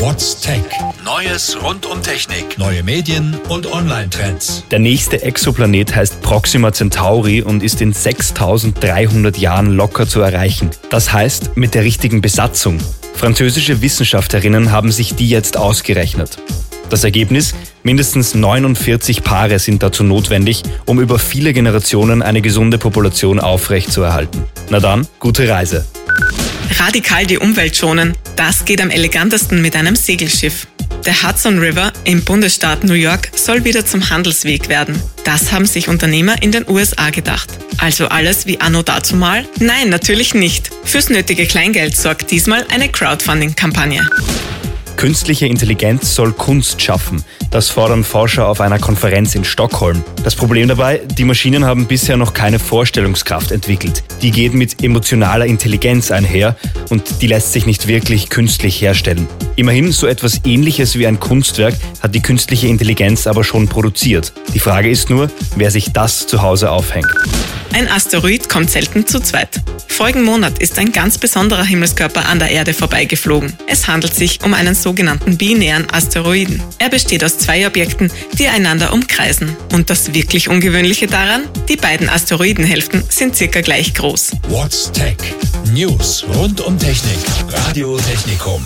What's Tech? Neues rund um Technik, neue Medien und Online-Trends. Der nächste Exoplanet heißt Proxima Centauri und ist in 6300 Jahren locker zu erreichen. Das heißt, mit der richtigen Besatzung. Französische Wissenschaftlerinnen haben sich die jetzt ausgerechnet. Das Ergebnis? Mindestens 49 Paare sind dazu notwendig, um über viele Generationen eine gesunde Population aufrechtzuerhalten. Na dann, gute Reise. Radikal die Umwelt schonen, das geht am elegantesten mit einem Segelschiff. Der Hudson River im Bundesstaat New York soll wieder zum Handelsweg werden. Das haben sich Unternehmer in den USA gedacht. Also alles wie anno dazumal? Nein, natürlich nicht. Fürs nötige Kleingeld sorgt diesmal eine Crowdfunding-Kampagne. Künstliche Intelligenz soll Kunst schaffen. Das fordern Forscher auf einer Konferenz in Stockholm. Das Problem dabei, die Maschinen haben bisher noch keine Vorstellungskraft entwickelt. Die geht mit emotionaler Intelligenz einher und die lässt sich nicht wirklich künstlich herstellen. Immerhin so etwas ähnliches wie ein Kunstwerk hat die künstliche Intelligenz aber schon produziert. Die Frage ist nur, wer sich das zu Hause aufhängt. Ein Asteroid kommt selten zu zweit. Vorigen Monat ist ein ganz besonderer Himmelskörper an der Erde vorbeigeflogen. Es handelt sich um einen sogenannten binären Asteroiden. Er besteht aus zwei Objekten, die einander umkreisen. Und das wirklich Ungewöhnliche daran? Die beiden Asteroidenhälften sind circa gleich groß. What's Tech? News rund um Technik. Radio Technikum.